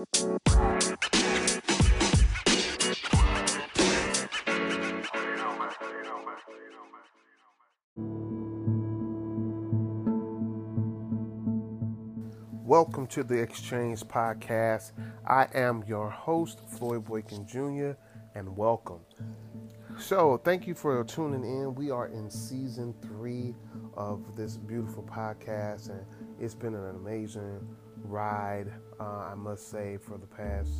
Welcome to the Exchange Podcast. I am your host, Floyd Boykin Jr., and welcome. So, thank you for tuning in. We are in season three of this beautiful podcast, and it's been an amazing ride, uh, I must say, for the past,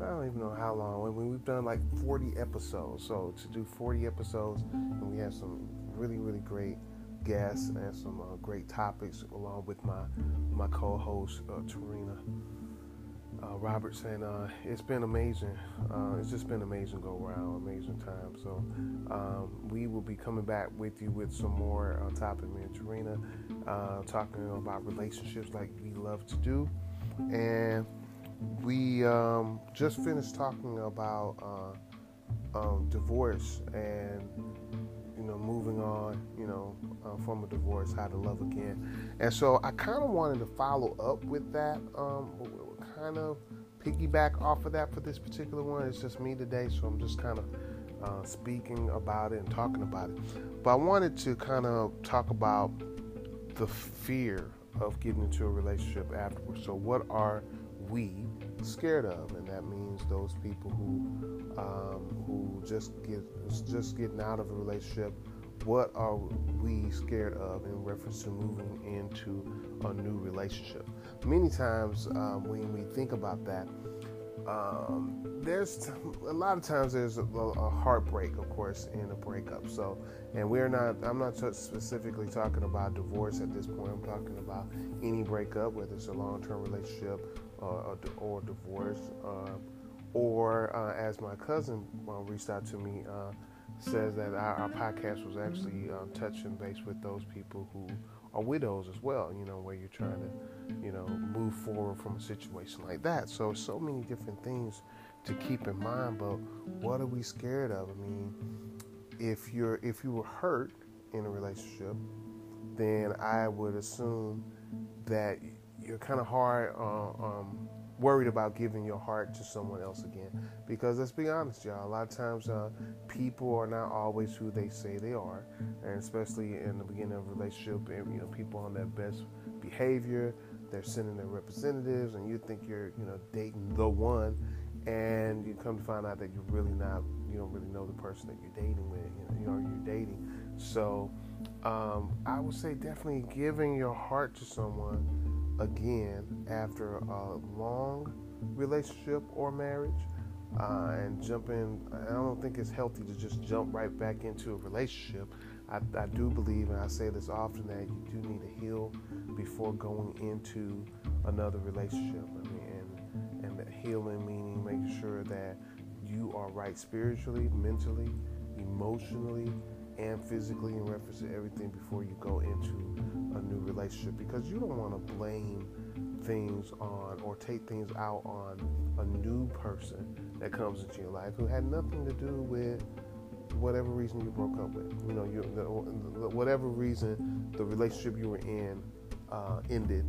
I don't even know how long. I mean, we've done like 40 episodes. So, to do 40 episodes, and we have some really, really great guests and some uh, great topics along with my my co-host uh, Tarina uh, Robertson. Uh, it's been amazing. Uh, it's just been amazing go around, amazing time. So um, we will be coming back with you with some more uh, topic. Me and Tarina talking about relationships like we love to do, and we um, just finished talking about um, divorce and you know, moving on, you know, uh, from a divorce, how to love again. And so I kind of wanted to follow up with that, um, kind of piggyback off of that for this particular one. It's just me today, so I'm just kind of uh, speaking about it and talking about it. But I wanted to kind of talk about the fear of getting into a relationship afterwards. So, what are we scared of? And that means those people who um, who just get just getting out of a relationship. What are we scared of in reference to moving into a new relationship? Many times um, when we think about that, um, there's a lot of times there's a, a, heartbreak, of course, in a breakup. So, and we're not. I'm not specifically talking about divorce at this point. I'm talking about any breakup, whether it's a long-term relationship uh, or, or divorce. Uh, or uh, as my cousin uh, reached out to me, uh, says that our, our, podcast was actually uh, touching base with those people who are widows as well. You know, where you're trying to, you know, move forward from a situation like that. So, so many different things to keep in mind. But what are we scared of? I mean, if you're if you were hurt in a relationship, then I would assume that you're kind of hard on. Um, worried about giving your heart to someone else again. Because let's be honest, y'all, a lot of times uh, people are not always who they say they are, and especially in the beginning of a relationship, and you know, people on their best behavior, they're sending their representatives, and you think you're, you know, dating the one, and you come to find out that you're really not, you don't really know the person that you're dating with, you know, you're dating. So um, I would say definitely giving your heart to someone again after a long relationship or marriage uh, and jump in. I don't think it's healthy to just jump right back into a relationship. I, I, do believe, and I say this often, that you do need to heal before going into another relationship. Healing meaning making sure that you are right spiritually, mentally, emotionally, and physically in reference to everything before you go into a new relationship because you don't want to blame things on or take things out on a new person that comes into your life who had nothing to do with whatever reason you broke up with. You know, you, the, whatever reason the relationship you were in uh, ended,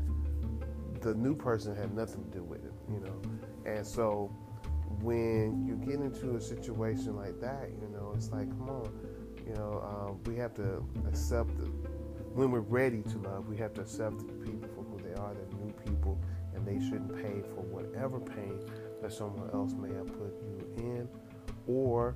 the new person had nothing to do with it. You know, and so when you get into a situation like that, you know, it's like, come on, you know, uh, we have to accept the, when we're ready to love, we have to accept the people for who they are. They're new people, and they shouldn't pay for whatever pain that someone else may have put you in, or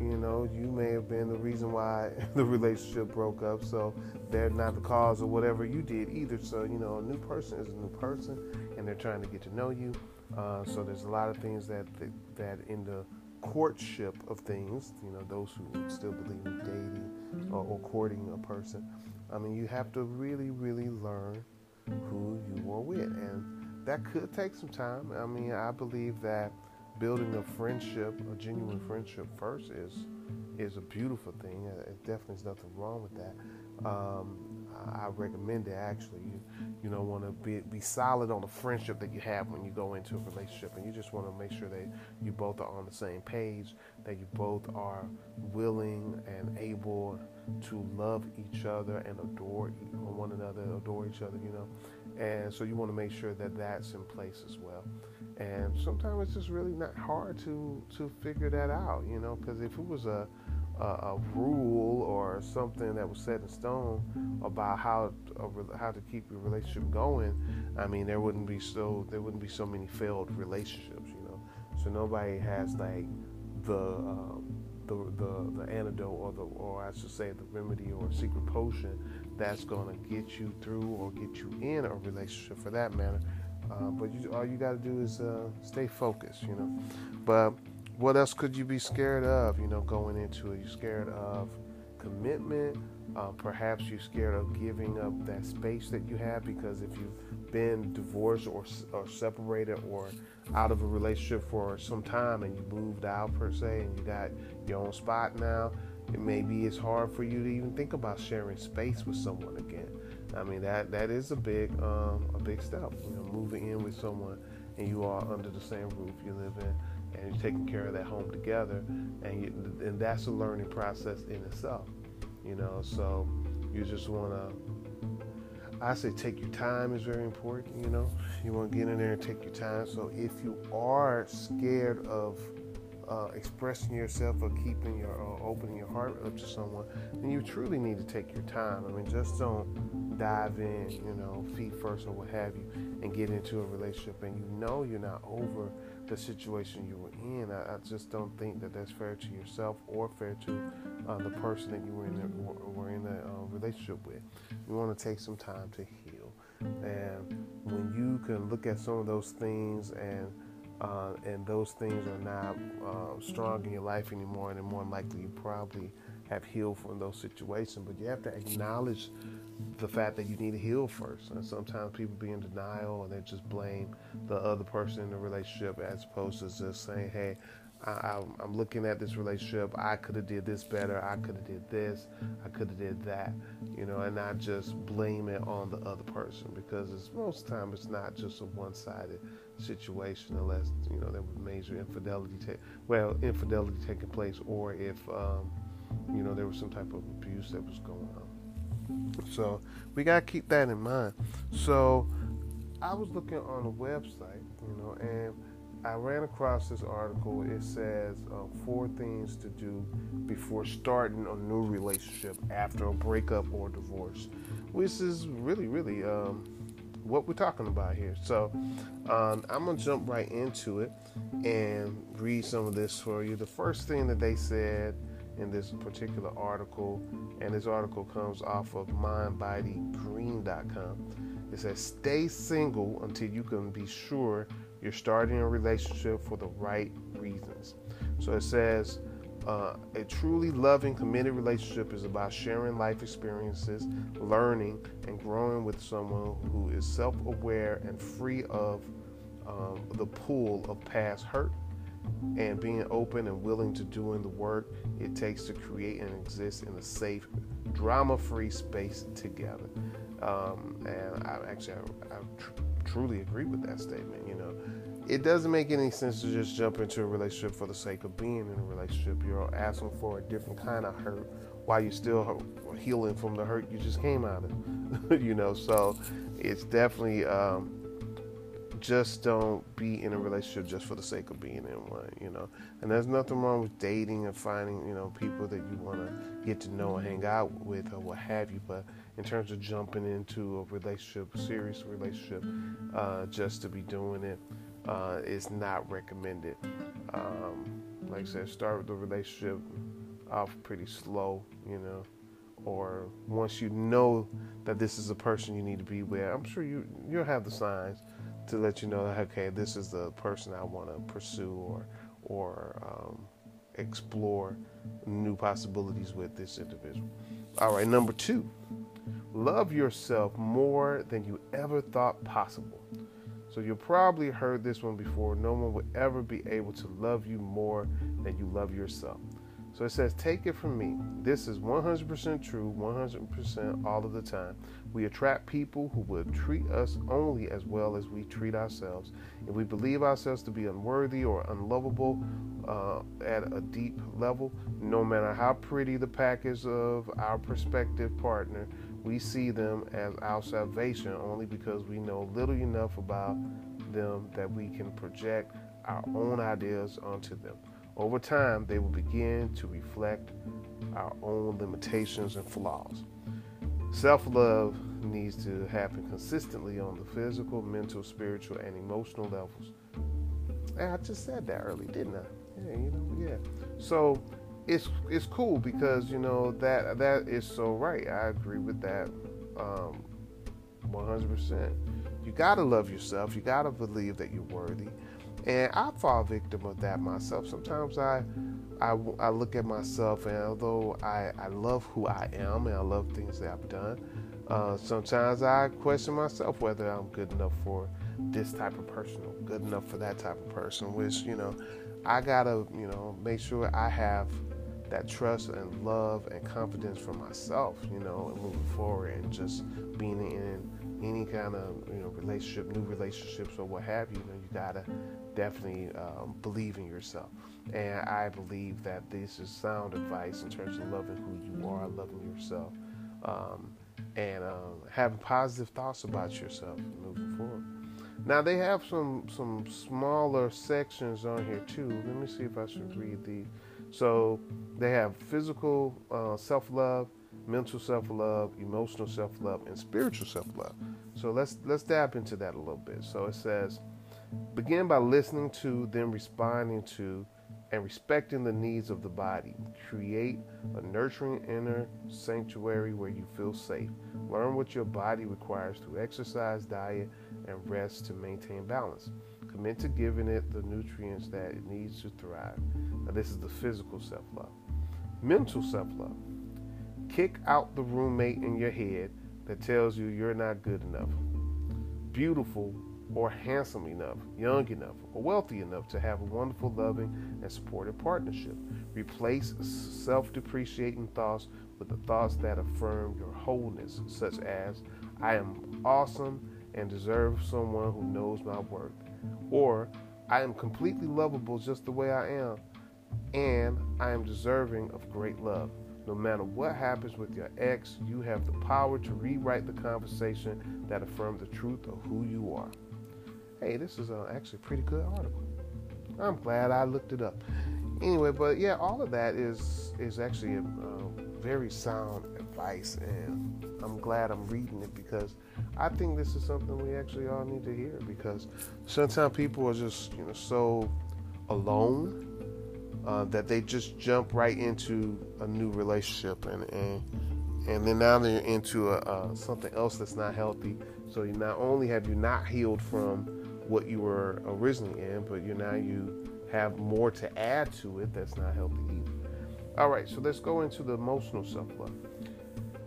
you know, you may have been the reason why the relationship broke up. So they're not the cause of whatever you did either. So you know, a new person is a new person, and they're trying to get to know you. Uh, so there's a lot of things that, that that in the courtship of things, you know, those who still believe in dating or, or courting a person, I mean, you have to really, really learn who you are with. And that could take some time. I mean, I believe that building a friendship, a genuine friendship first is is a beautiful thing. It definitely is nothing wrong with that. Um, I recommend it actually. You you know, want to be, be solid on the friendship that you have when you go into a relationship. And you just want to make sure that you both are on the same page, that you both are willing and able to love each other and adore one another, adore each other, you know. And so you want to make sure that that's in place as well. And sometimes it's just really not hard to to figure that out, you know, because if it was a a, a, rule or something that was set in stone about how how to keep your relationship going, I mean, there wouldn't be so there wouldn't be so many failed relationships, you know. So nobody has like the um, the, the the antidote or the or I should say the remedy or secret potion that's to get you through or get you in a relationship for that matter. Uh, but you, all you got to do is uh, stay focused, you know. But what else could you be scared of, you know, going into it? You're scared of commitment. Uh, perhaps you're scared of giving up that space that you have because if you've been divorced or, or separated or out of a relationship for some time and you moved out per se and you got your own spot now, it maybe it's hard for you to even think about sharing space with someone again. I mean that that is a big um, a big step. You know, moving in with someone and you are under the same roof you live in and you're taking care of that home together, and you, and that's a learning process in itself, you know. So you just want to. I say take your time is very important, you know. You want to get in there and take your time. So if you are scared of uh, expressing yourself or keeping your uh, opening your heart up to someone, then you truly need to take your time. I mean, just don't dive in, you know, feet first or what have you, and get into a relationship and you know you're not over the situation you were in. I, I, just don't think that that's fair to yourself or fair to uh, the person that you were in the, were in a uh, relationship with. You want to take some time to heal, and when you can look at some of those things and uh, and those things are not uh, strong in your life anymore, and more likely you probably have healed from those situations. But you have to acknowledge the fact that you need to heal first. And sometimes people be in denial and they just blame the other person in the relationship as opposed to just saying, "Hey, I, am looking at this relationship. I could have did this better. I could have did this. I could have did that. You know, and not just blame it on the other person because it's most of the time it's not just a one-sided situation unless you know there was major infidelity. Ta- well, infidelity taking place, or if um, you know there was some type of abuse that was going on. So we got to keep that in mind. So I was looking on a website, you know, and I ran across this article. It says uh, four things to do before starting a new relationship after a breakup or divorce, which is really, really um, what we're talking about here. So um, I'm going to jump right into it and read some of this for you. The first thing that they said in this particular article, and this article comes off of mindbodygreen.com. It says, Stay single until you can be sure you're starting a relationship for the right reasons. So it says, uh, a truly loving, committed relationship is about sharing life experiences, learning, and growing with someone who is self aware and free of um, the pull of past hurt and being open and willing to doing the work it takes to create and exist in a safe, drama-free space together. Um, and I actually I, I tr- truly agree with that statement. You know, it doesn't make any sense to just jump into a relationship for the sake of being in a relationship. You're asking for a different kind of hurt while you're still healing from the hurt you just came out of. you know, so it's definitely. Um, just don't be in a relationship just for the sake of being in one, you know. And there's nothing wrong with dating and finding, you know, people that you want to get to know and hang out with or what have you. But in terms of jumping into a relationship, a serious relationship, uh, just to be doing it, uh, is not recommended. Um, like I said, start the relationship off pretty slow, you know. Or once you know that this is a person you need to be with, I'm sure you you'll have the signs to let you know that okay, this is the person I want to pursue or or um, explore new possibilities with this individual. All right, number two, love yourself more than you ever thought possible. So you probably heard this one before. No one will ever be able to love you more than you love yourself. So it says, Take it from me. This is 100% true, 100% all of the time. We attract people who will treat us only as well as we treat ourselves. If we believe ourselves to be unworthy or unlovable uh, at a deep level, no matter how pretty the package of our prospective partner, we see them as our salvation only because we know little enough about them that we can project our own ideas onto them. Over time, they will begin to reflect our own limitations and flaws. Self love needs to happen consistently on the physical, mental, spiritual, and emotional levels. And I just said that early, didn't I? Yeah, you know, yeah. So it's it's cool because you know that that is so right. I agree with that, um, 100%. You gotta love yourself. You gotta believe that you're worthy. And I fall victim of that myself. Sometimes I, I, I look at myself, and although I, I love who I am and I love things that I've done, uh, sometimes I question myself whether I'm good enough for this type of person or good enough for that type of person. Which you know, I gotta you know make sure I have that trust and love and confidence for myself. You know, and moving forward and just being in any kind of you know relationship, new relationships or what have you, you know, you gotta definitely um, believe in yourself. And I believe that this is sound advice in terms of loving who you are, loving yourself, um, and um, having positive thoughts about yourself moving forward. Now they have some some smaller sections on here too. Let me see if I should read these. So they have physical uh, self love, mental self-love, emotional self-love, and spiritual self-love. So let's let's dab into that a little bit. So it says, begin by listening to, then responding to, and respecting the needs of the body. Create a nurturing inner sanctuary where you feel safe. Learn what your body requires through exercise, diet, and rest to maintain balance. Commit to giving it the nutrients that it needs to thrive. Now, this is the physical self love. Mental self love. Kick out the roommate in your head that tells you you're not good enough, beautiful, or handsome enough, young enough, or wealthy enough to have a wonderful, loving, and supportive partnership. Replace self depreciating thoughts with the thoughts that affirm your wholeness, such as, I am awesome and deserve someone who knows my worth, or I am completely lovable just the way I am, and I am deserving of great love. No matter what happens with your ex, you have the power to rewrite the conversation that affirms the truth of who you are. Hey, this is uh, actually a pretty good article. I'm glad I looked it up. Anyway, but yeah, all of that is is actually a, a very sound advice, and I'm glad I'm reading it because I think this is something we actually all need to hear because sometimes people are just you know so alone uh, that they just jump right into a new relationship and and and then now they're into a, uh, something else that's not healthy. So you not only have you not healed from what you were originally in, but you now you have more to add to it that's not healthy either. All right, so let's go into the emotional self love.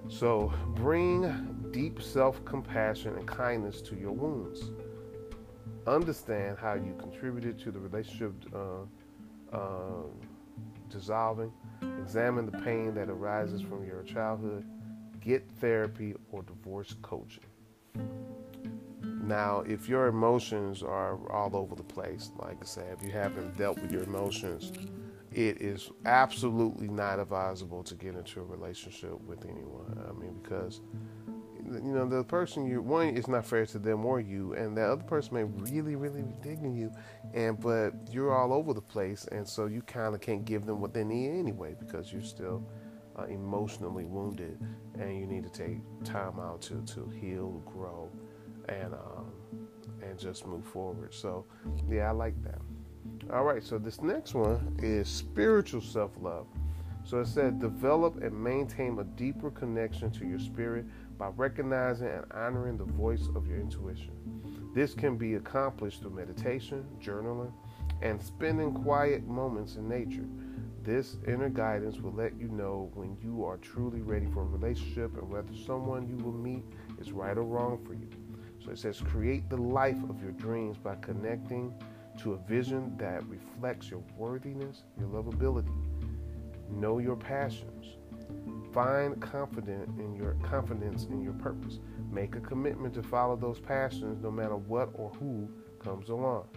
So bring deep self compassion and kindness to your wounds. Understand how you contributed to the relationship uh, um, dissolving. Examine the pain that arises from your childhood. Get therapy or divorce coaching. Now, if your emotions are all over the place, like I said, if you haven't dealt with your emotions, it is absolutely not advisable to get into a relationship with anyone. I mean, because you know the person you one is not fair to them or you, and that other person may really, really be digging you, and but you're all over the place, and so you kind of can't give them what they need anyway because you're still uh, emotionally wounded, and you need to take time out to to heal, grow, and um, and just move forward. So yeah, I like that. All right, so this next one is spiritual self love. So it said, develop and maintain a deeper connection to your spirit by recognizing and honoring the voice of your intuition. This can be accomplished through meditation, journaling, and spending quiet moments in nature. This inner guidance will let you know when you are truly ready for a relationship and whether someone you will meet is right or wrong for you. So it says, create the life of your dreams by connecting to a vision that reflects your worthiness, your lovability. Know your passions. Find confidence in your confidence in your purpose. Make a commitment to follow those passions no matter what or who comes along.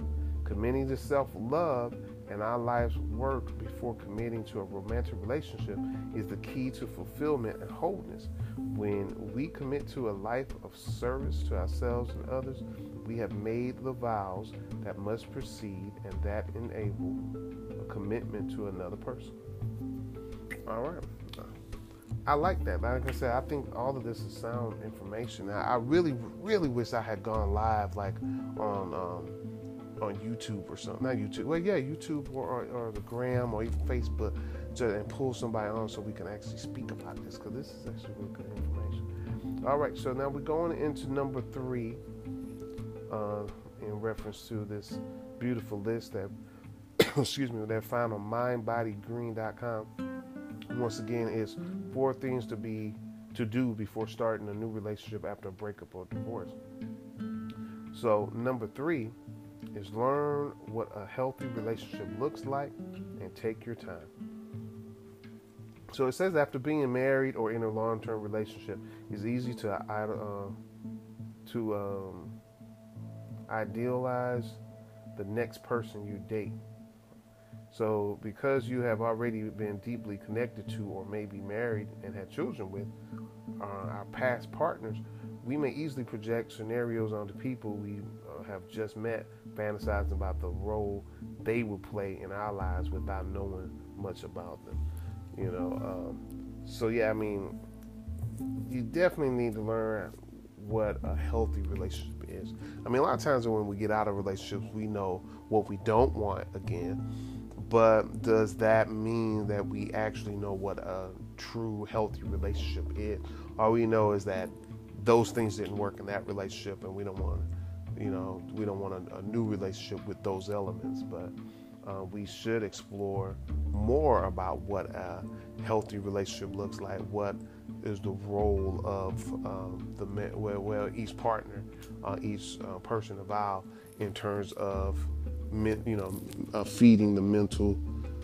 Committing to self-love and our life's work before committing to a romantic relationship is the key to fulfillment and wholeness. When we commit to a life of service to ourselves and others, we have made the vows that must proceed and that enable a commitment to another person. All right. I like that. Like I said, I think all of this is sound information. I, really, really wish I had gone live, like on um, on YouTube or something. Not YouTube. Well, yeah, YouTube or, or, or the Gram or even Facebook, to, and pull somebody on so we can actually speak about this because this is actually really good information. All right, so now we're going into number three uh, in reference to this beautiful list that, excuse me, that found on mindbodygreen.com. Once again, it's four things to be to do before starting a new relationship after a breakup or divorce. So number three is learn what a healthy relationship looks like and take your time. So it says after being married or in a long-term relationship, it's easy to uh, to um, idealize the next person you date. So, because you have already been deeply connected to, or maybe married and had children with uh, our past partners, we may easily project scenarios onto people we uh, have just met, fantasizing about the role they would play in our lives without knowing much about them. You know, um, so yeah, I mean, you definitely need to learn what a healthy relationship is. I mean, a lot of times when we get out of relationships, we know what we don't want again. But does that mean that we actually know what a true healthy relationship is? All we know is that those things didn't work in that relationship, and we don't want, you know, we don't want a, a new relationship with those elements. But uh, we should explore more about what a healthy relationship looks like, what is the role of um, the well, well, each partner, uh, each uh, person involved in terms of you know uh, feeding the mental,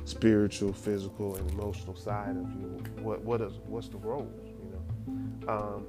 spiritual, physical, and emotional side of you. What what is what's the role? You know. Um,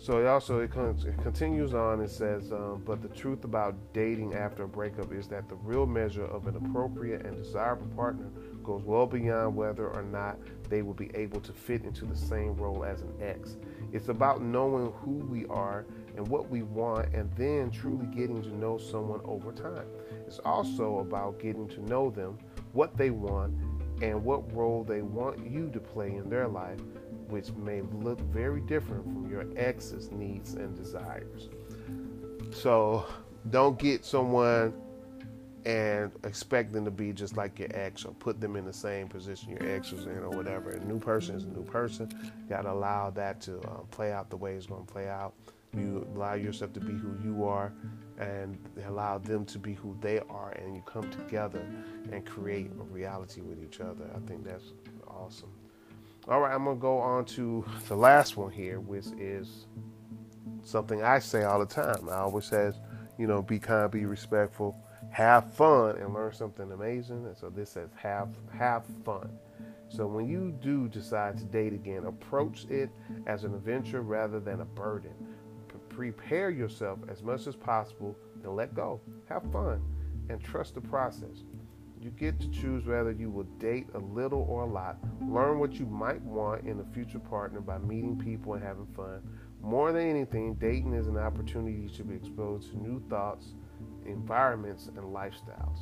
so it also it, con- it, continues on and says, um, but the truth about dating after a breakup is that the real measure of an appropriate and desirable partner goes well beyond whether or not they will be able to fit into the same role as an ex. It's about knowing who we are and what we want, and then truly getting to know someone over time. It's also about getting to know them, what they want, and what role they want you to play in their life which may look very different from your ex's needs and desires. So don't get someone and expect them to be just like your ex or put them in the same position your ex was in or whatever. A new person is a new person. You got to allow that to um, play out the way it's going to play out. You allow yourself to be who you are and allow them to be who they are, and you come together and create a reality with each other. I think that's awesome. All right, I'm going to go on to the last one here, which is something I say all the time. I always says, you know, be kind, be respectful, have fun, and learn something amazing. And so this says have have fun. So when you do decide to date again, approach it as an adventure rather than a burden. P- prepare yourself as much as possible and let go. Have fun and trust the process. You get to choose whether you will date a little or a lot. Learn what you might want in a future partner by meeting people and having fun. More than anything, dating is an opportunity to be exposed to new thoughts, environments, and lifestyles.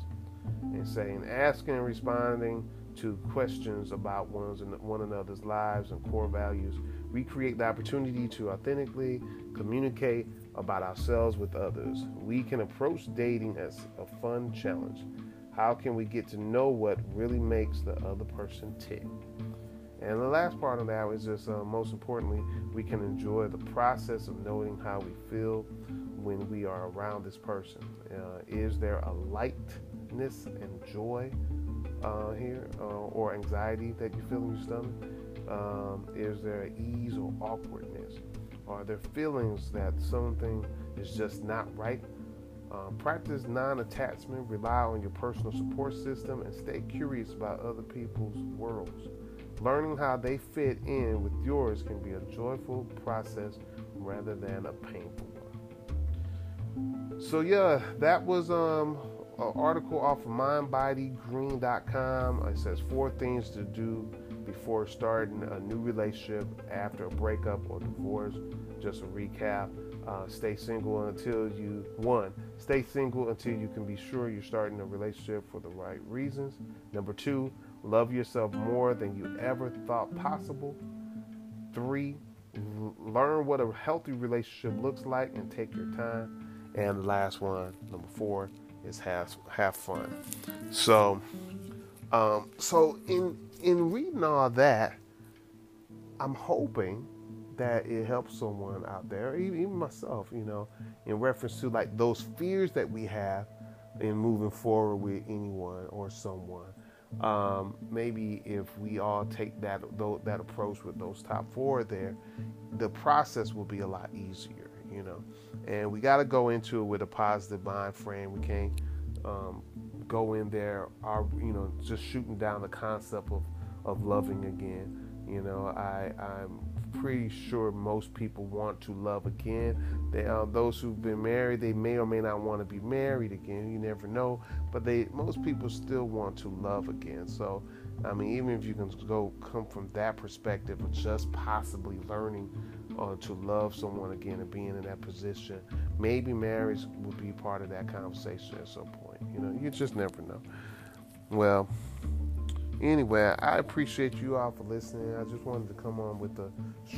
And saying, asking and responding to questions about one's and one another's lives and core values, we create the opportunity to authentically communicate about ourselves with others. We can approach dating as a fun challenge how can we get to know what really makes the other person tick? And the last part of that is just uh, most importantly, we can enjoy the process of knowing how we feel when we are around this person. Uh, is there a lightness and joy uh, here, uh, or anxiety that you feel in your stomach? Um, is there ease or awkwardness? Are there feelings that something is just not right Um, practice non attachment, rely on your personal support system, and stay curious about other people's worlds. Learning how they fit in with yours can be a joyful process rather than a painful one. So, yeah, that was um, an article off of mindbodygreen.com. It says four things to do before starting a new relationship after a breakup or divorce. Just a recap. Uh, stay single until you one stay single until you can be sure you're starting a relationship for the right reasons number two love yourself more than you ever thought possible three learn what a healthy relationship looks like and take your time and the last one number four is have have fun so um, so in in reading all that i'm hoping that it helps someone out there, even myself, you know, in reference to like those fears that we have in moving forward with anyone or someone. Um, maybe if we all take that that approach with those top four there, the process will be a lot easier, you know. And we got to go into it with a positive mind frame. We can't um, go in there, our you know, just shooting down the concept of of loving again. You know, I I'm pretty sure most people want to love again. They, uh, those who've been married, they may or may not want to be married again. You never know, but they most people still want to love again. So, I mean, even if you can go come from that perspective of just possibly learning uh, to love someone again and being in that position, maybe marriage would be part of that conversation at some point. You know, you just never know. Well anyway, I appreciate you all for listening. I just wanted to come on with a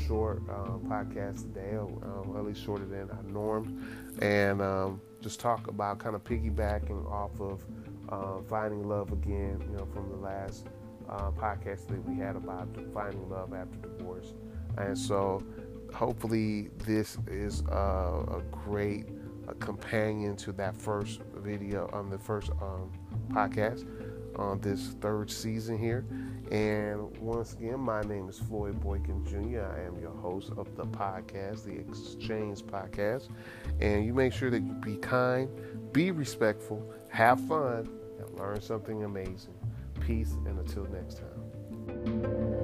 short um, podcast today, um, at least shorter than our norms, and um, just talk about kind of piggybacking off of uh, finding love again. You know, from the last uh, podcast that we had about finding love after divorce, and so hopefully this is a, a great a companion to that first video on um, the first um, podcast on this third season here. And once again, my name is Floyd Boykin Jr. I am your host of the podcast, the Exchange Podcast. And you make sure that you be kind, be respectful, have fun, and learn something amazing. Peace, and until next time.